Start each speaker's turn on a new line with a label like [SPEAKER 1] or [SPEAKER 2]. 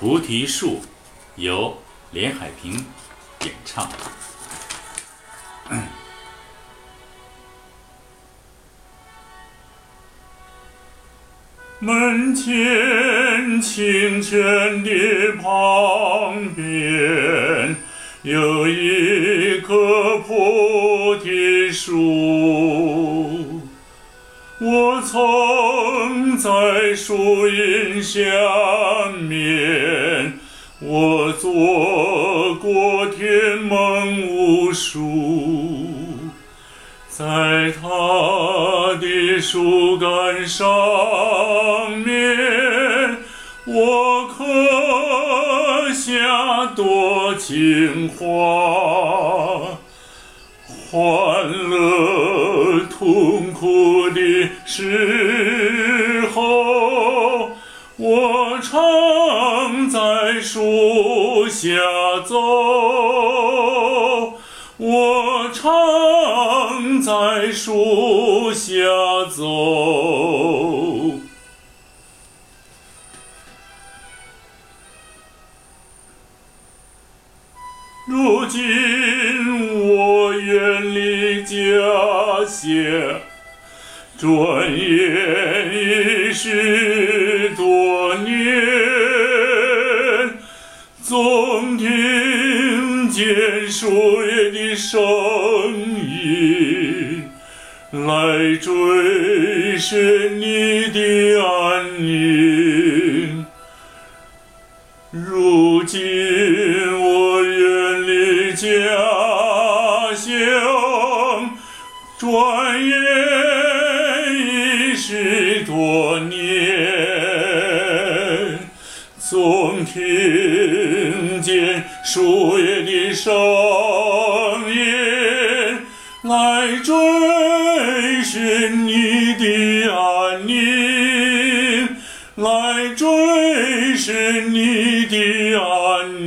[SPEAKER 1] 菩提树由连海平演唱。门前清泉的旁边，有一棵菩提树。我曾在树荫下面，我做过天梦无数，在它的树干上面，我刻下多情话，欢乐痛苦的时在树下走，我常在树下走。如今我远离家乡，转眼已是总听见树叶的声音，来追寻你的安宁。如今我远离家乡，转眼已是多年，总听树叶的声音，来追寻你的安宁。来追寻你的安宁